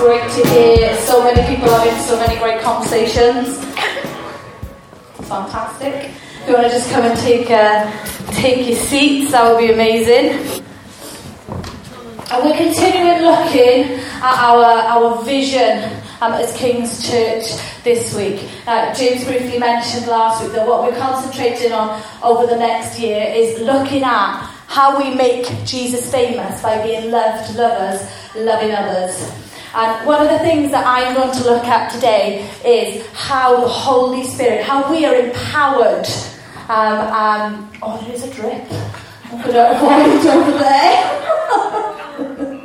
great to hear so many people having so many great conversations. Fantastic. If you want to just come and take uh, take your seats, that would be amazing. And we're continuing looking at our, our vision um, as King's Church this week. Uh, James briefly mentioned last week that what we're concentrating on over the next year is looking at how we make Jesus famous by being loved lovers, loving others. And one of the things that I'm going to look at today is how the Holy Spirit, how we are empowered. Um, um, oh, there is a drip. To avoid over there.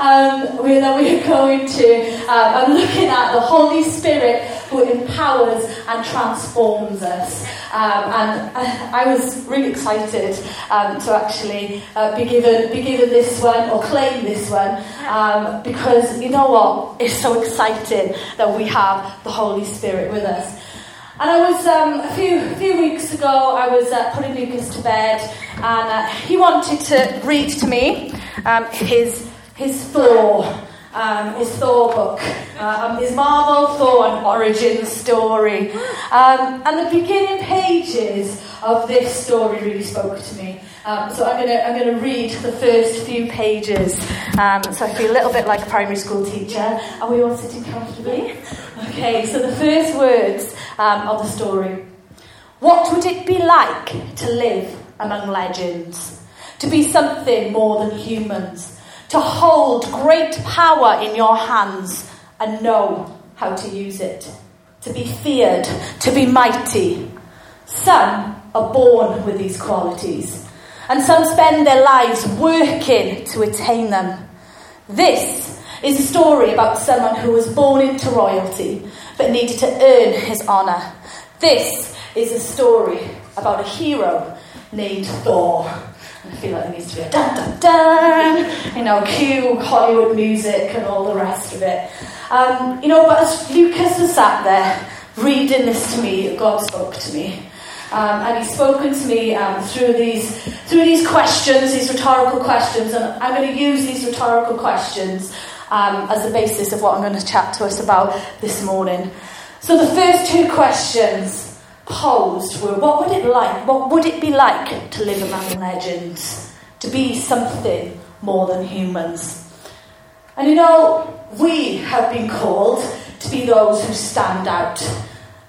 um, we, that we are going to. Um, I'm looking at the Holy Spirit who empowers and transforms us. Um, and I, I, was really excited um, to actually uh, be, given, be given this one or claim this one um, because you know what? It's so exciting that we have the Holy Spirit with us. And I was um, a few a few weeks ago. I was uh, putting Lucas to bed, and uh, he wanted to read to me um, his his Thor, um, his Thor book, um, his Marvel Thor and origin story. Um, and the beginning pages of this story really spoke to me. Um, so I'm going to I'm gonna read the first few pages. Um, so I feel a little bit like a primary school teacher. Are we all sitting comfortably? Okay, so the first words um, of the story. What would it be like to live among legends? To be something more than humans? To hold great power in your hands and know how to use it, to be feared, to be mighty. Some are born with these qualities, and some spend their lives working to attain them. This is a story about someone who was born into royalty but needed to earn his honour. This is a story about a hero named Thor. I feel like there needs to be a dun dun dun, you know, cue Hollywood music and all the rest of it. Um, you know, but as Lucas was sat there reading this to me, God spoke to me. Um, and he's spoken to me um, through these through these questions, these rhetorical questions, and I'm going to use these rhetorical questions um, as the basis of what I'm going to chat to us about this morning. So the first two questions posed were what would it like what would it be like to live among legends to be something more than humans? And you know we have been called to be those who stand out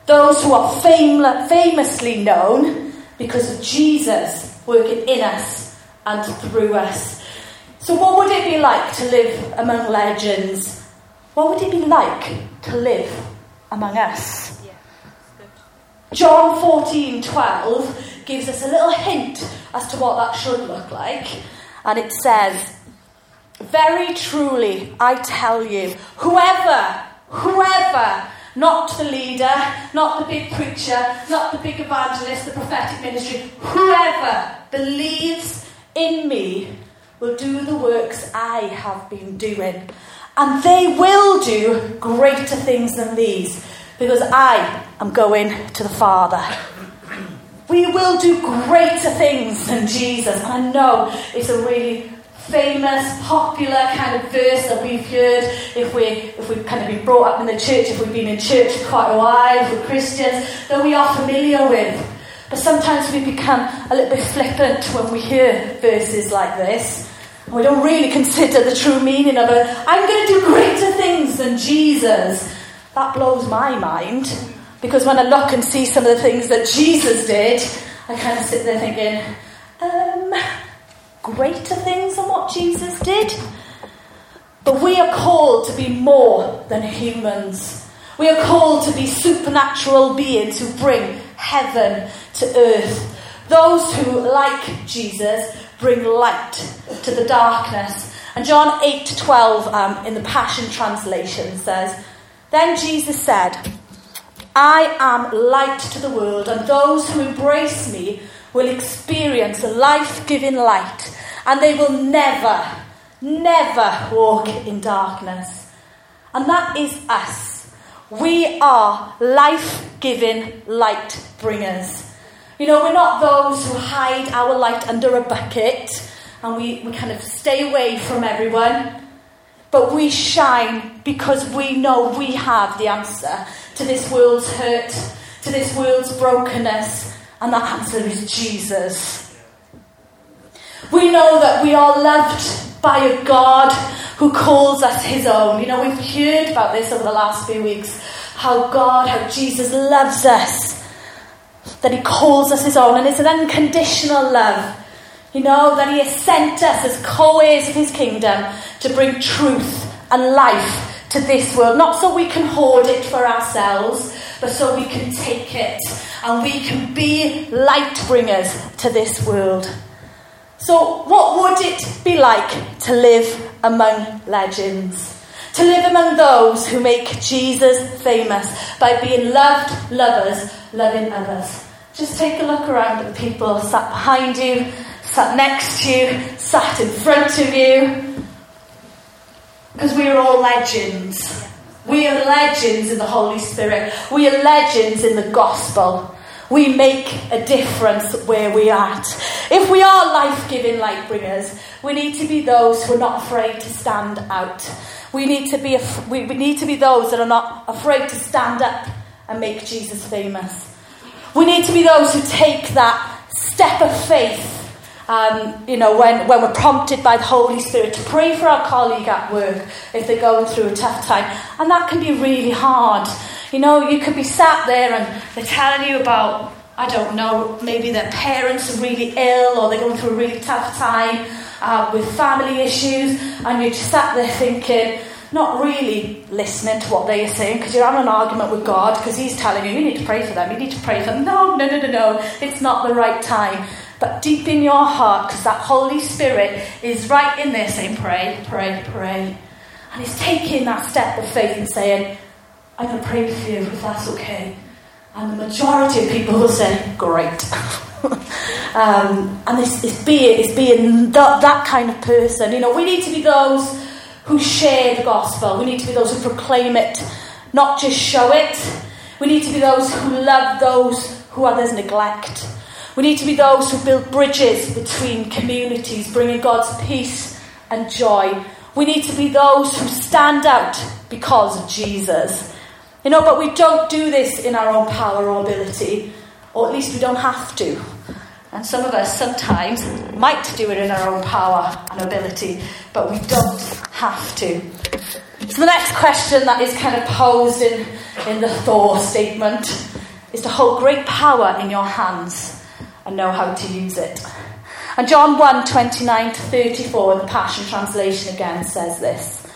those who are fam- famously known because of jesus working in us and through us. So what would it be like to live among legends? What would it be like to live among us John 14 12 gives us a little hint as to what that should look like. And it says, Very truly, I tell you, whoever, whoever, not the leader, not the big preacher, not the big evangelist, the prophetic ministry, whoever believes in me will do the works I have been doing. And they will do greater things than these because I am going to the Father. We will do greater things than Jesus. And I know it's a really famous, popular kind of verse that we've heard if, we, if we've kind of been brought up in the church, if we've been in church for quite a while, if we're Christians, that we are familiar with. But sometimes we become a little bit flippant when we hear verses like this. We don't really consider the true meaning of it. I'm going to do greater things than Jesus. That blows my mind because when I look and see some of the things that Jesus did, I kind of sit there thinking, um, greater things than what Jesus did. But we are called to be more than humans. We are called to be supernatural beings who bring heaven to earth. Those who, like Jesus, bring light to the darkness. And John 8 to 12 um, in the Passion Translation says, then Jesus said, I am light to the world, and those who embrace me will experience a life giving light, and they will never, never walk in darkness. And that is us. We are life giving light bringers. You know, we're not those who hide our light under a bucket and we, we kind of stay away from everyone. But we shine because we know we have the answer to this world's hurt, to this world's brokenness, and that answer is Jesus. We know that we are loved by a God who calls us his own. You know, we've heard about this over the last few weeks how God, how Jesus loves us, that he calls us his own, and it's an unconditional love. You know, that he has sent us as co heirs of his kingdom to bring truth and life to this world, not so we can hoard it for ourselves, but so we can take it and we can be light bringers to this world. So, what would it be like to live among legends? To live among those who make Jesus famous by being loved lovers, loving others. Just take a look around at the people sat behind you, sat next to you, sat in front of you. Because we are all legends. We are legends in the Holy Spirit. We are legends in the gospel. We make a difference where we are at. If we are life giving light bringers, we need to be those who are not afraid to stand out. We need to be, we need to be those that are not afraid to stand up and make Jesus famous. We need to be those who take that step of faith um, you know, when, when we're prompted by the Holy Spirit to pray for our colleague at work if they're going through a tough time. And that can be really hard. You know, you could be sat there and they're telling you about, I don't know, maybe their parents are really ill or they're going through a really tough time uh, with family issues, and you're just sat there thinking, not really listening to what they are saying because you're having an argument with God because He's telling you, you need to pray for them, you need to pray for them. No, no, no, no, no, it's not the right time. But deep in your heart, because that Holy Spirit is right in there saying, pray, pray, pray. And He's taking that step of faith and saying, I'm going to pray for you if that's okay. And the majority of people will say, great. um, and it's, it's being, it's being that, that kind of person. You know, we need to be those who share the gospel. We need to be those who proclaim it, not just show it. We need to be those who love those who others neglect. We need to be those who build bridges between communities, bringing God's peace and joy. We need to be those who stand out because of Jesus. You know, but we don't do this in our own power or ability, or at least we don't have to. And some of us sometimes might do it in our own power and ability, but we don't have to. So the next question that is kind of posed in, in the Thor statement is to hold great power in your hands and know how to use it. And John 1 29 to 34 in the Passion Translation again says this.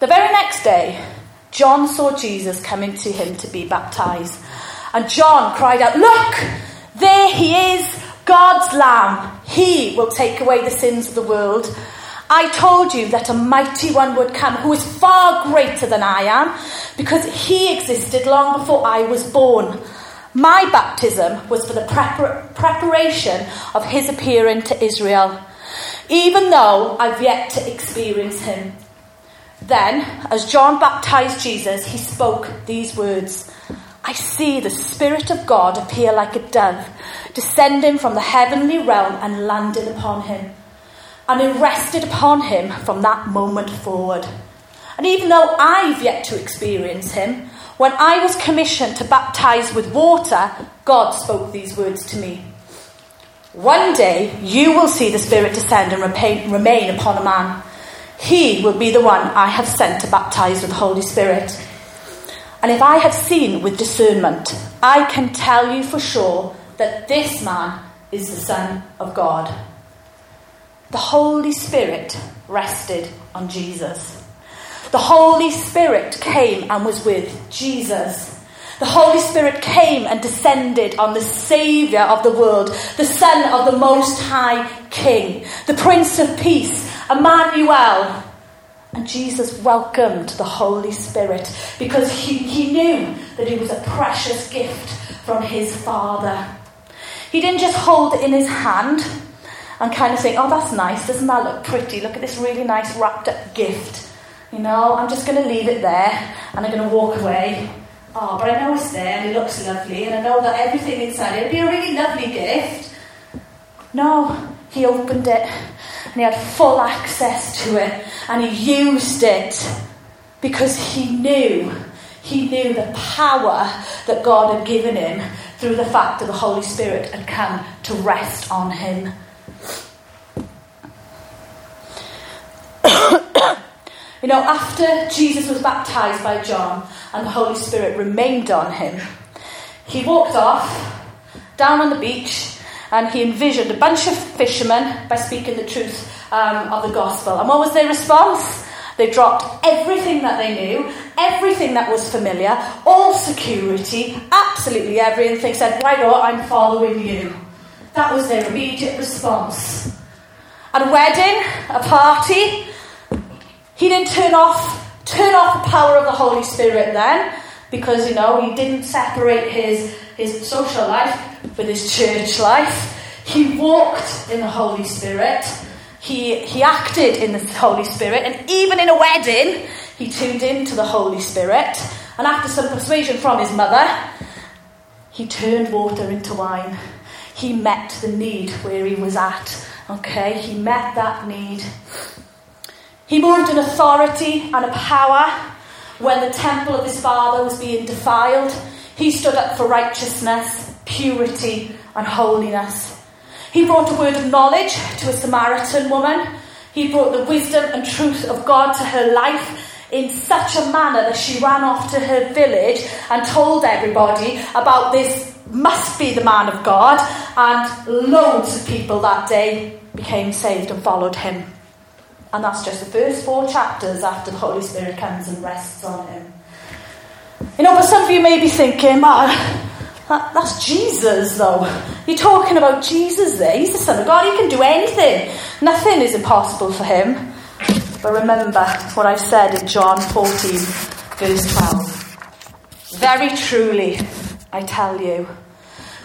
The very next day, John saw Jesus coming to him to be baptized. And John cried out, Look, there he is, God's Lamb. He will take away the sins of the world. I told you that a mighty one would come who is far greater than I am, because he existed long before I was born. My baptism was for the prepar- preparation of his appearing to Israel, even though I've yet to experience him. Then, as John baptized Jesus, he spoke these words I see the Spirit of God appear like a dove, descending from the heavenly realm and landing upon him. And it rested upon him from that moment forward. And even though I've yet to experience him, when I was commissioned to baptize with water, God spoke these words to me. One day you will see the Spirit descend and remain upon a man. He will be the one I have sent to baptize with the Holy Spirit. And if I have seen with discernment, I can tell you for sure that this man is the Son of God. The Holy Spirit rested on Jesus. The Holy Spirit came and was with Jesus. The Holy Spirit came and descended on the Saviour of the world, the Son of the Most High King, the Prince of Peace, Emmanuel. And Jesus welcomed the Holy Spirit because he, he knew that he was a precious gift from his Father. He didn't just hold it in his hand and kind of think, oh, that's nice, doesn't that look pretty? Look at this really nice wrapped up gift. You know, I'm just going to leave it there and I'm going to walk away. Oh, but I know it's there and it looks lovely and I know that everything inside it would be a really lovely gift. No, he opened it and he had full access to it and he used it because he knew he knew the power that God had given him through the fact that the Holy Spirit had come to rest on him. You know, after Jesus was baptized by John and the Holy Spirit remained on him, he walked off down on the beach and he envisioned a bunch of fishermen by speaking the truth um, of the gospel. And what was their response? They dropped everything that they knew, everything that was familiar, all security, absolutely everything. Said, Right, oh, I'm following you. That was their immediate response. At a wedding, a party, he didn't turn off turn off the power of the Holy Spirit then, because you know he didn't separate his his social life with his church life. He walked in the Holy Spirit. He, he acted in the Holy Spirit, and even in a wedding, he tuned into the Holy Spirit. And after some persuasion from his mother, he turned water into wine. He met the need where he was at. Okay, he met that need. He moved in authority and a power when the temple of his father was being defiled. He stood up for righteousness, purity, and holiness. He brought a word of knowledge to a Samaritan woman. He brought the wisdom and truth of God to her life in such a manner that she ran off to her village and told everybody about this must be the man of God. And loads of people that day became saved and followed him. And that's just the first four chapters after the Holy Spirit comes and rests on him. You know, but some of you may be thinking, that, that's Jesus, though. You're talking about Jesus there. He's the Son of God. He can do anything. Nothing is impossible for him. But remember what I've said in John 14, verse 12. Very truly, I tell you,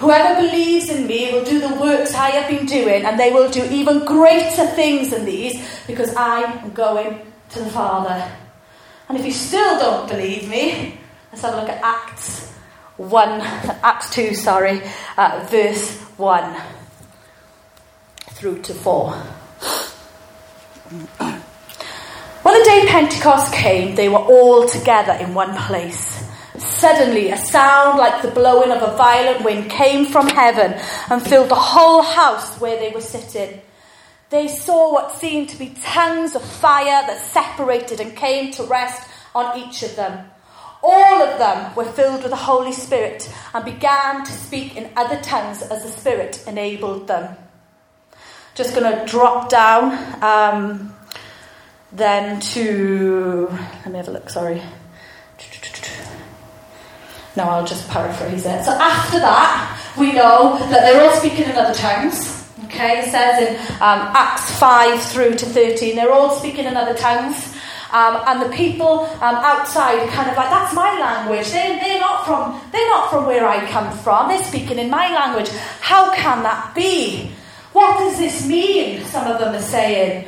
whoever believes in me will do the works I have been doing, and they will do even greater things than these, because I am going to the Father. And if you still don't believe me, let's have a look at Acts 1, Acts 2, sorry, uh, verse 1 through to 4. When the day Pentecost came, they were all together in one place. Suddenly, a sound like the blowing of a violent wind came from heaven and filled the whole house where they were sitting. They saw what seemed to be tongues of fire that separated and came to rest on each of them. All of them were filled with the Holy Spirit and began to speak in other tongues as the Spirit enabled them. Just going to drop down um, then to. Let me have a look, sorry. No, I'll just paraphrase it. So after that, we know that they're all speaking in other tongues. Okay, it says in um, Acts 5 through to 13, they're all speaking in other tongues. Um, and the people um, outside are kind of like, that's my language. They're, they're, not from, they're not from where I come from. They're speaking in my language. How can that be? What does this mean? Some of them are saying.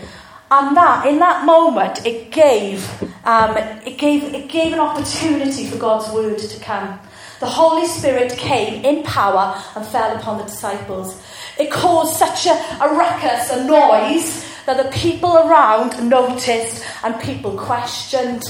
And that, in that moment, it gave, um, it gave, it gave an opportunity for God's word to come. The Holy Spirit came in power and fell upon the disciples. It caused such a, a ruckus, a noise, that the people around noticed and people questioned.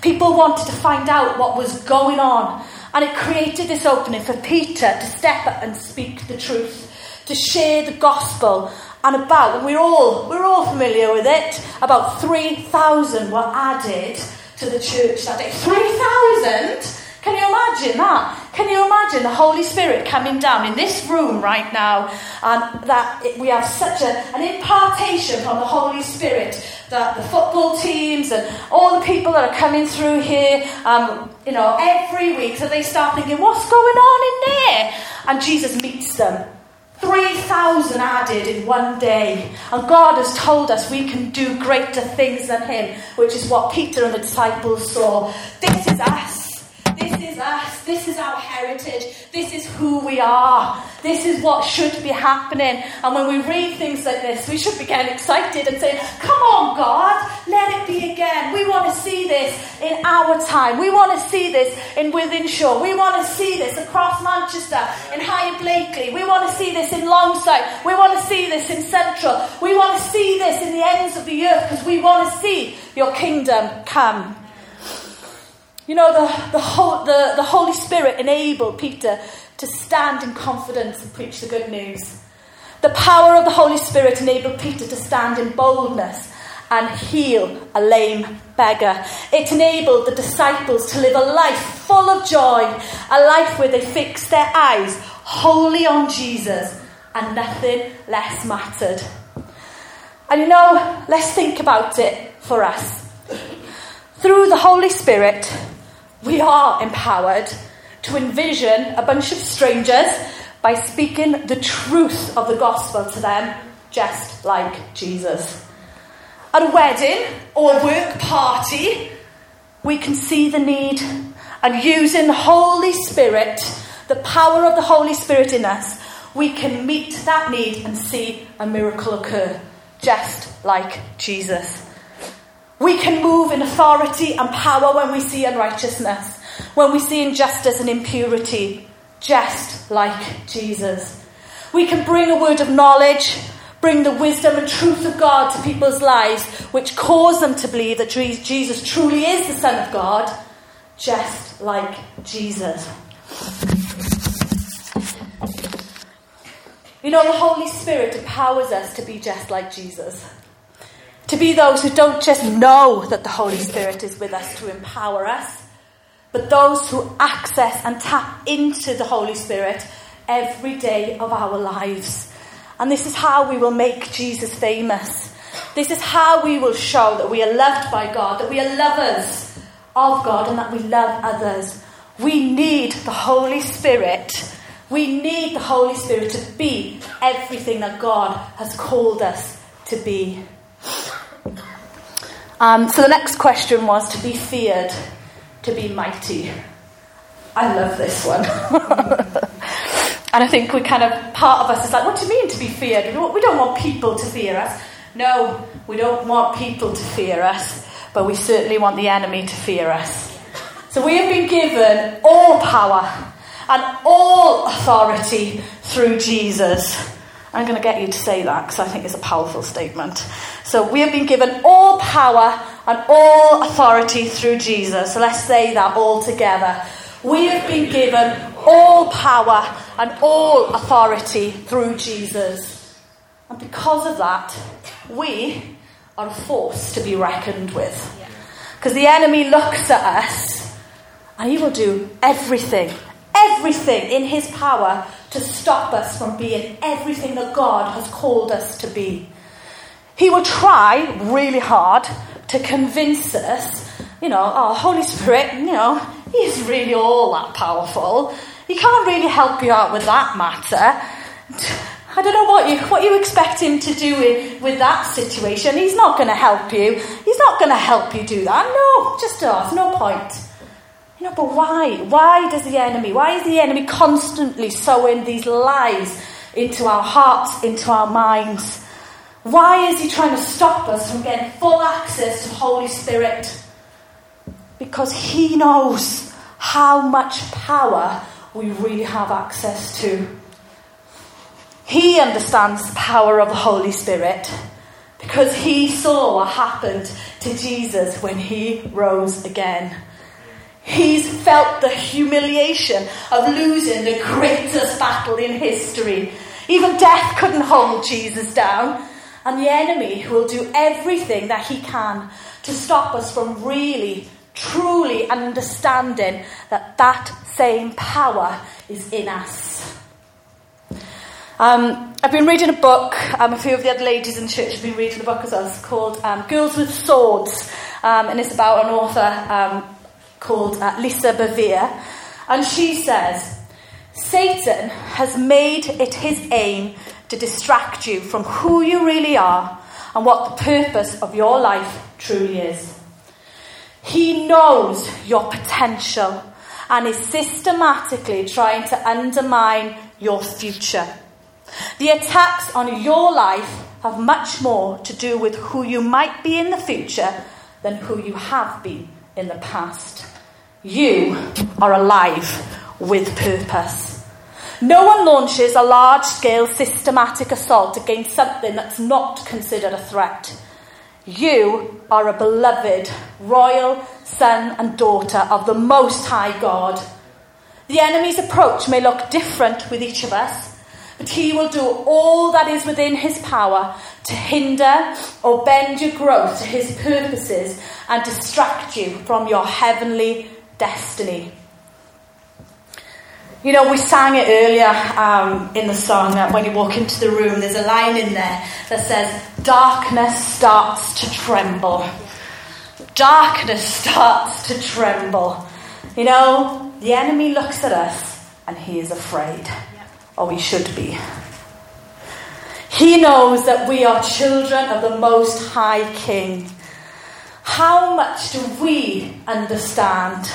People wanted to find out what was going on. And it created this opening for Peter to step up and speak the truth, to share the gospel. And about, we're all, we're all familiar with it, about 3,000 were added to the church that day. 3,000? Can you imagine that? Can you imagine the Holy Spirit coming down in this room right now and that we have such a, an impartation from the Holy Spirit that the football teams and all the people that are coming through here, um, you know, every week, so they start thinking, what's going on in there? And Jesus meets them. 3,000 added in one day. And God has told us we can do greater things than Him, which is what Peter and the disciples saw. This is us. This is us. This is our heritage. This is who we are. This is what should be happening. And when we read things like this, we should be getting excited and saying, Come on, God, let it be again. We want to see this in our time. We want to see this in Wythenshawe. We want to see this across Manchester, in Higher Blackley. We want to see this in Longsight. We want to see this in Central. We want to see this in the ends of the earth because we want to see your kingdom come. You know, the, the, whole, the, the Holy Spirit enabled Peter to stand in confidence and preach the good news. The power of the Holy Spirit enabled Peter to stand in boldness and heal a lame beggar. It enabled the disciples to live a life full of joy, a life where they fixed their eyes wholly on Jesus and nothing less mattered. And you know, let's think about it for us. Through the Holy Spirit, we are empowered to envision a bunch of strangers by speaking the truth of the gospel to them, just like Jesus. At a wedding or a work party, we can see the need and using the Holy Spirit, the power of the Holy Spirit in us, we can meet that need and see a miracle occur, just like Jesus. We can move in authority and power when we see unrighteousness, when we see injustice and impurity, just like Jesus. We can bring a word of knowledge, bring the wisdom and truth of God to people's lives, which cause them to believe that Jesus truly is the Son of God, just like Jesus. You know, the Holy Spirit empowers us to be just like Jesus. To be those who don't just know that the Holy Spirit is with us to empower us, but those who access and tap into the Holy Spirit every day of our lives. And this is how we will make Jesus famous. This is how we will show that we are loved by God, that we are lovers of God, and that we love others. We need the Holy Spirit. We need the Holy Spirit to be everything that God has called us to be. Um, so the next question was to be feared to be mighty. I love this one. and I think we kind of, part of us is like, what do you mean to be feared? We don't, we don't want people to fear us. No, we don't want people to fear us, but we certainly want the enemy to fear us. So we have been given all power and all authority through Jesus. I'm going to get you to say that because I think it's a powerful statement. So we have been given all power and all authority through Jesus. So let's say that all together. We have been given all power and all authority through Jesus. And because of that, we are a force to be reckoned with. Because the enemy looks at us and he will do everything, everything in his power to stop us from being everything that God has called us to be. He will try really hard to convince us, you know, oh, Holy Spirit, you know, He's really all that powerful. He can't really help you out with that matter. I don't know what you what you expect him to do with, with that situation. He's not going to help you. He's not going to help you do that. No, just oh, no point. You know, but why? Why does the enemy? Why is the enemy constantly sowing these lies into our hearts, into our minds? Why is he trying to stop us from getting full access to Holy Spirit? Because he knows how much power we really have access to. He understands the power of the Holy Spirit because he saw what happened to Jesus when he rose again. He's felt the humiliation of losing the greatest battle in history. Even death couldn't hold Jesus down and the enemy will do everything that he can to stop us from really, truly understanding that that same power is in us. Um, I've been reading a book, um, a few of the other ladies in church have been reading a book as well. It's called um, Girls with Swords, um, and it's about an author um, called uh, Lisa Bevere. And she says, Satan has made it his aim to distract you from who you really are and what the purpose of your life truly is. He knows your potential and is systematically trying to undermine your future. The attacks on your life have much more to do with who you might be in the future than who you have been in the past. You are alive with purpose. No one launches a large scale systematic assault against something that's not considered a threat. You are a beloved royal son and daughter of the Most High God. The enemy's approach may look different with each of us, but he will do all that is within his power to hinder or bend your growth to his purposes and distract you from your heavenly destiny. You know, we sang it earlier um, in the song that when you walk into the room, there's a line in there that says, Darkness starts to tremble. Darkness starts to tremble. You know, the enemy looks at us and he is afraid, or we should be. He knows that we are children of the Most High King. How much do we understand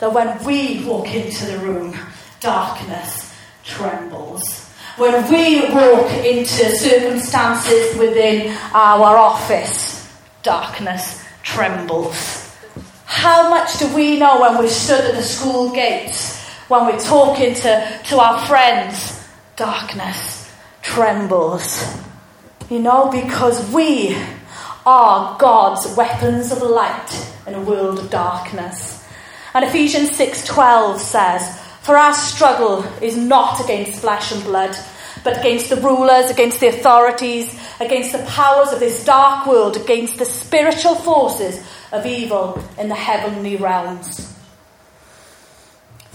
that when we walk into the room, darkness trembles. When we walk into circumstances within our office, darkness trembles. How much do we know when we're stood at the school gates, when we're talking to, to our friends? Darkness trembles. You know, because we are God's weapons of light in a world of darkness. And Ephesians 6:12 says, for our struggle is not against flesh and blood, but against the rulers, against the authorities, against the powers of this dark world, against the spiritual forces of evil in the heavenly realms.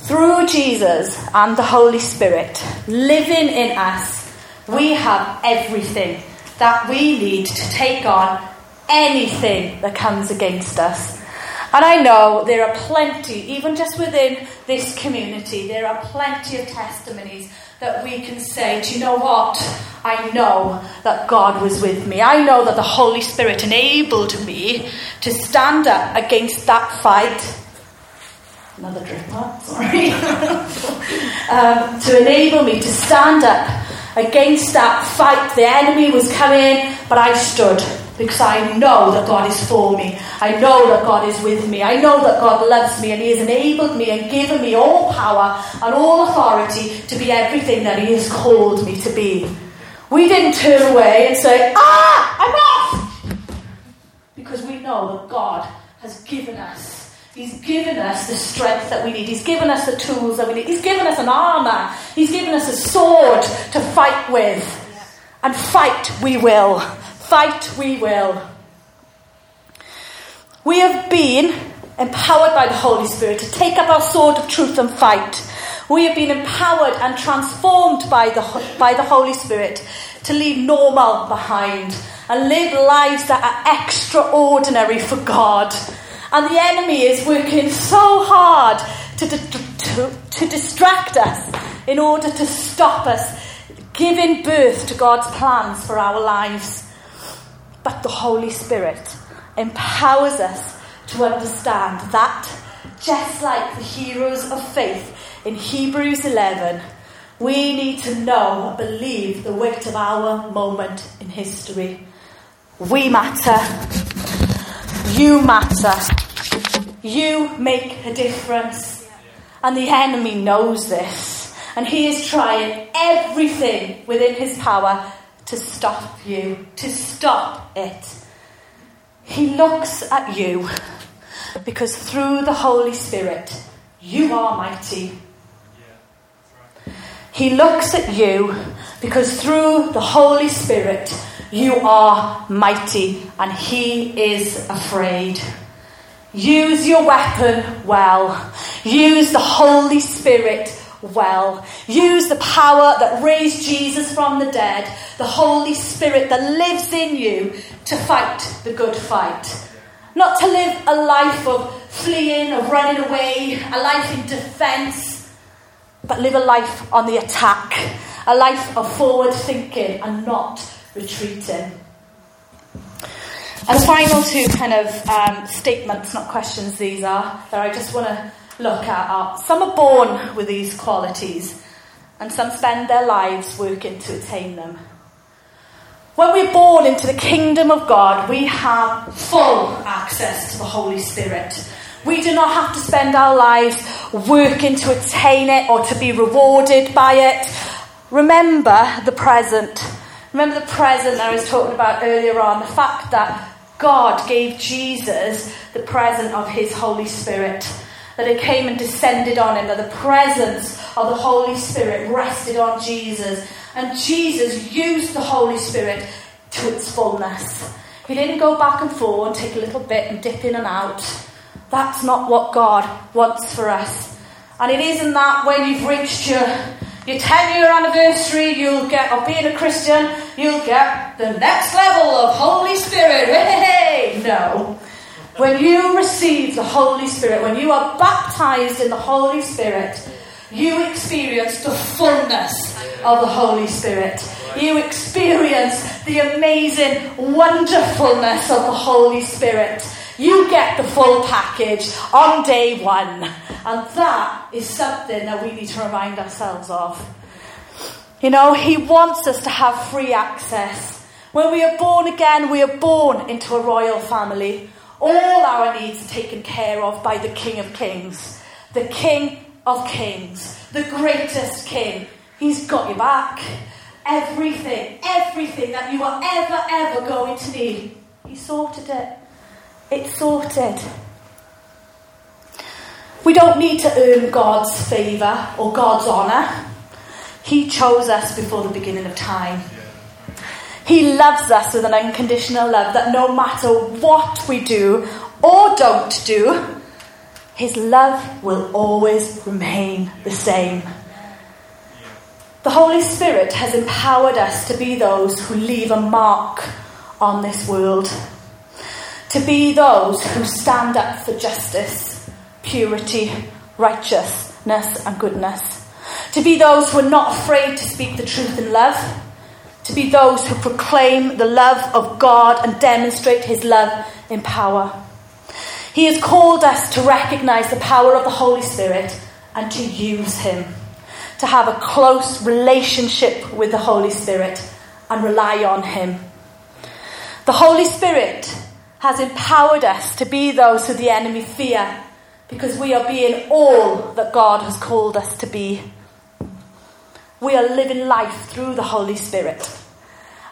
Through Jesus and the Holy Spirit living in us, we have everything that we need to take on anything that comes against us. And I know there are plenty, even just within this community, there are plenty of testimonies that we can say, do you know what? I know that God was with me. I know that the Holy Spirit enabled me to stand up against that fight. Another drip sorry. um, to enable me to stand up against that fight. The enemy was coming, but I stood because I know that God is for me. I know that God is with me. I know that God loves me and He has enabled me and given me all power and all authority to be everything that He has called me to be. We didn't turn away and say, Ah, I'm off! Because we know that God has given us. He's given us the strength that we need. He's given us the tools that we need. He's given us an armour. He's given us a sword to fight with. And fight we will. Fight we will. We have been empowered by the Holy Spirit to take up our sword of truth and fight. We have been empowered and transformed by the, by the Holy Spirit to leave normal behind and live lives that are extraordinary for God. And the enemy is working so hard to, to, to distract us in order to stop us giving birth to God's plans for our lives. But the Holy Spirit empowers us to understand that, just like the heroes of faith in Hebrews 11, we need to know and believe the weight of our moment in history. We matter. You matter. You make a difference. And the enemy knows this. And he is trying everything within his power to stop you, to stop it. He looks at you because through the Holy Spirit, you are mighty. He looks at you because through the Holy Spirit, you are mighty and He is afraid. Use your weapon well. Use the Holy Spirit well. Use the power that raised Jesus from the dead, the Holy Spirit that lives in you to fight the good fight. Not to live a life of fleeing, of running away, a life in defense, but live a life on the attack, a life of forward thinking and not retreating. And the final two kind of um, statements, not questions, these are, that I just want to look at are some are born with these qualities, and some spend their lives working to attain them. When we're born into the kingdom of God, we have full access to the Holy Spirit. We do not have to spend our lives working to attain it or to be rewarded by it. Remember the present. Remember the present I was talking about earlier on the fact that God gave Jesus the present of his Holy Spirit. That it came and descended on him, that the presence of the Holy Spirit rested on Jesus. And Jesus used the Holy Spirit to its fullness. He didn't go back and forth and take a little bit and dip in and out. That's not what God wants for us. And it isn't that when you've reached your, your 10 year anniversary, you'll get, of being a Christian, you'll get the next level of Holy Spirit. Hey, no. When you receive the Holy Spirit, when you are baptized in the Holy Spirit, you experience the fullness of the Holy Spirit. You experience the amazing wonderfulness of the Holy Spirit. You get the full package on day one. And that is something that we need to remind ourselves of. You know, He wants us to have free access. When we are born again, we are born into a royal family. All our needs are taken care of by the King of Kings, the King of Kings, the greatest King. He's got your back. Everything, everything that you are ever, ever going to need, He sorted it. It's sorted. We don't need to earn God's favour or God's honour. He chose us before the beginning of time. He loves us with an unconditional love that no matter what we do or don't do, His love will always remain the same. The Holy Spirit has empowered us to be those who leave a mark on this world to be those who stand up for justice, purity, righteousness, and goodness. To be those who are not afraid to speak the truth in love. To be those who proclaim the love of God and demonstrate his love in power. He has called us to recognize the power of the Holy Spirit and to use him. To have a close relationship with the Holy Spirit and rely on him. The Holy Spirit has empowered us to be those who the enemy fear because we are being all that God has called us to be. We are living life through the Holy Spirit.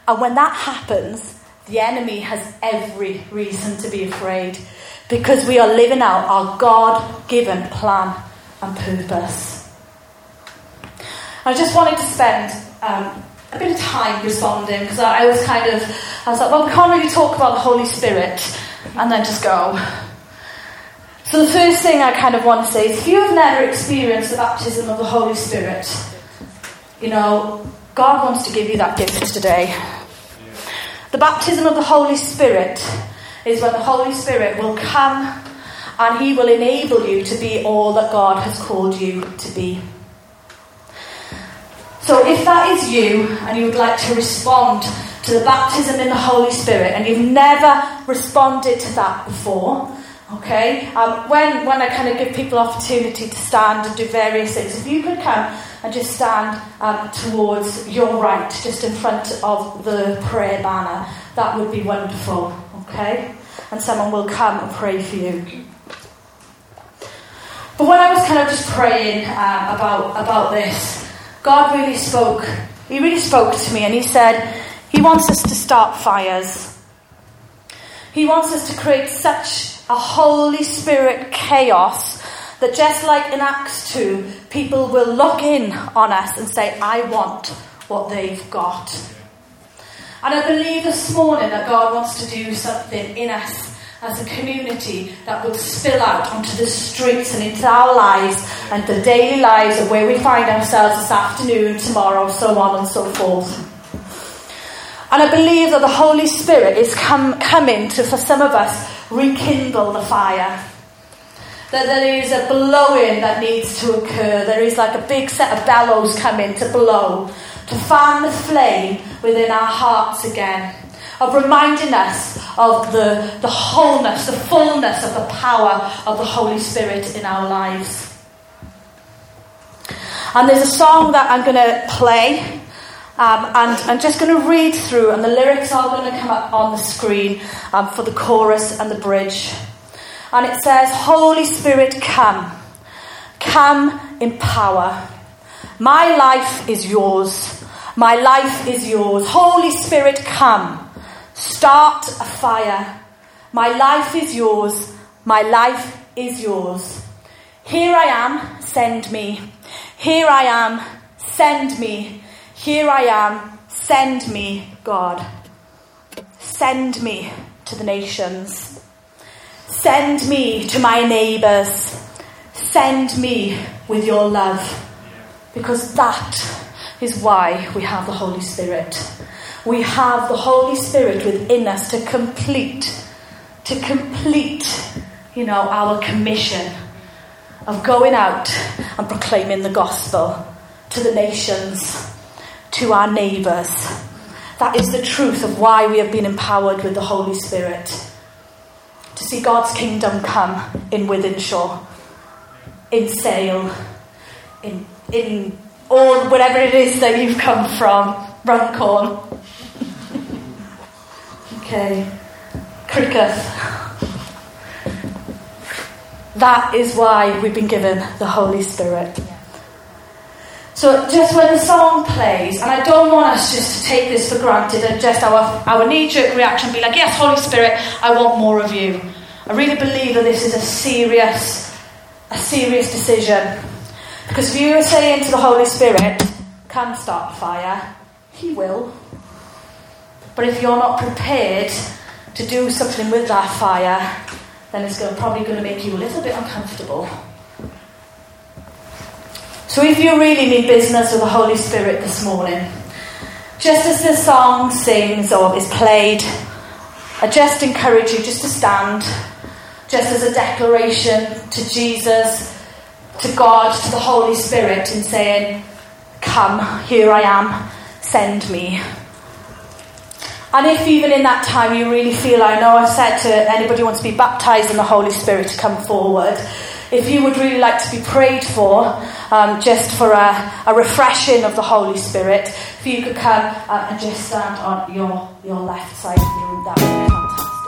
And when that happens, the enemy has every reason to be afraid because we are living out our God given plan and purpose. I just wanted to spend um, a bit of time responding because I, I was kind of, I was like, well, we can't really talk about the Holy Spirit and then just go. So the first thing I kind of want to say is if you have never experienced the baptism of the Holy Spirit, you know, God wants to give you that gift today. The baptism of the Holy Spirit is when the Holy Spirit will come and He will enable you to be all that God has called you to be. So if that is you and you would like to respond to the baptism in the Holy Spirit and you've never responded to that before, okay, um, when, when I kind of give people opportunity to stand and do various things, if you could come and just stand um, towards your right, just in front of the prayer banner, that would be wonderful, okay? And someone will come and pray for you. But when I was kind of just praying um, about, about this, God really spoke. He really spoke to me and He said, He wants us to start fires. He wants us to create such a Holy Spirit chaos that just like in Acts 2, people will look in on us and say, I want what they've got. And I believe this morning that God wants to do something in us as a community that will spill out onto the streets and into our lives and the daily lives of where we find ourselves this afternoon, tomorrow, so on and so forth. And I believe that the Holy Spirit is come, coming to, for some of us, rekindle the fire. That there is a blowing that needs to occur. There is like a big set of bellows coming to blow, to fan the flame within our hearts again of reminding us of the, the wholeness, the fullness of the power of the Holy Spirit in our lives. And there's a song that I'm going to play, Um, and I'm just going to read through, and the lyrics are going to come up on the screen um, for the chorus and the bridge. And it says, Holy Spirit, come. Come in power. My life is yours. My life is yours. Holy Spirit, come. Start a fire. My life is yours. My life is yours. Here I am, send me. Here I am, send me. Here I am, send me, God. Send me to the nations. Send me to my neighbours. Send me with your love. Because that is why we have the Holy Spirit. We have the Holy Spirit within us to complete, to complete, you know, our commission of going out and proclaiming the gospel to the nations, to our neighbours. That is the truth of why we have been empowered with the Holy Spirit. To see God's kingdom come in Wythenshawe, in Sale, in, in all whatever it is that you've come from, Runcorn. okay, Criccieth. That is why we've been given the Holy Spirit. So just when the song plays, and I don't want us just to take this for granted and just our, our knee-jerk reaction be like, yes, Holy Spirit, I want more of you. I really believe that this is a serious, a serious decision. Because if you are saying to the Holy Spirit, come start a fire, He will. But if you're not prepared to do something with that fire, then it's going, probably going to make you a little bit uncomfortable. So if you really need business with the Holy Spirit this morning, just as the song sings or is played, I just encourage you just to stand, just as a declaration to Jesus, to God, to the Holy Spirit, in saying, Come, here I am, send me. And if even in that time you really feel, I know I've said to anybody who wants to be baptized in the Holy Spirit to come forward, if you would really like to be prayed for, um, just for a, a, refreshing of the Holy Spirit, if you could come uh, and just stand on your, your left side of the room, that would be fantastic.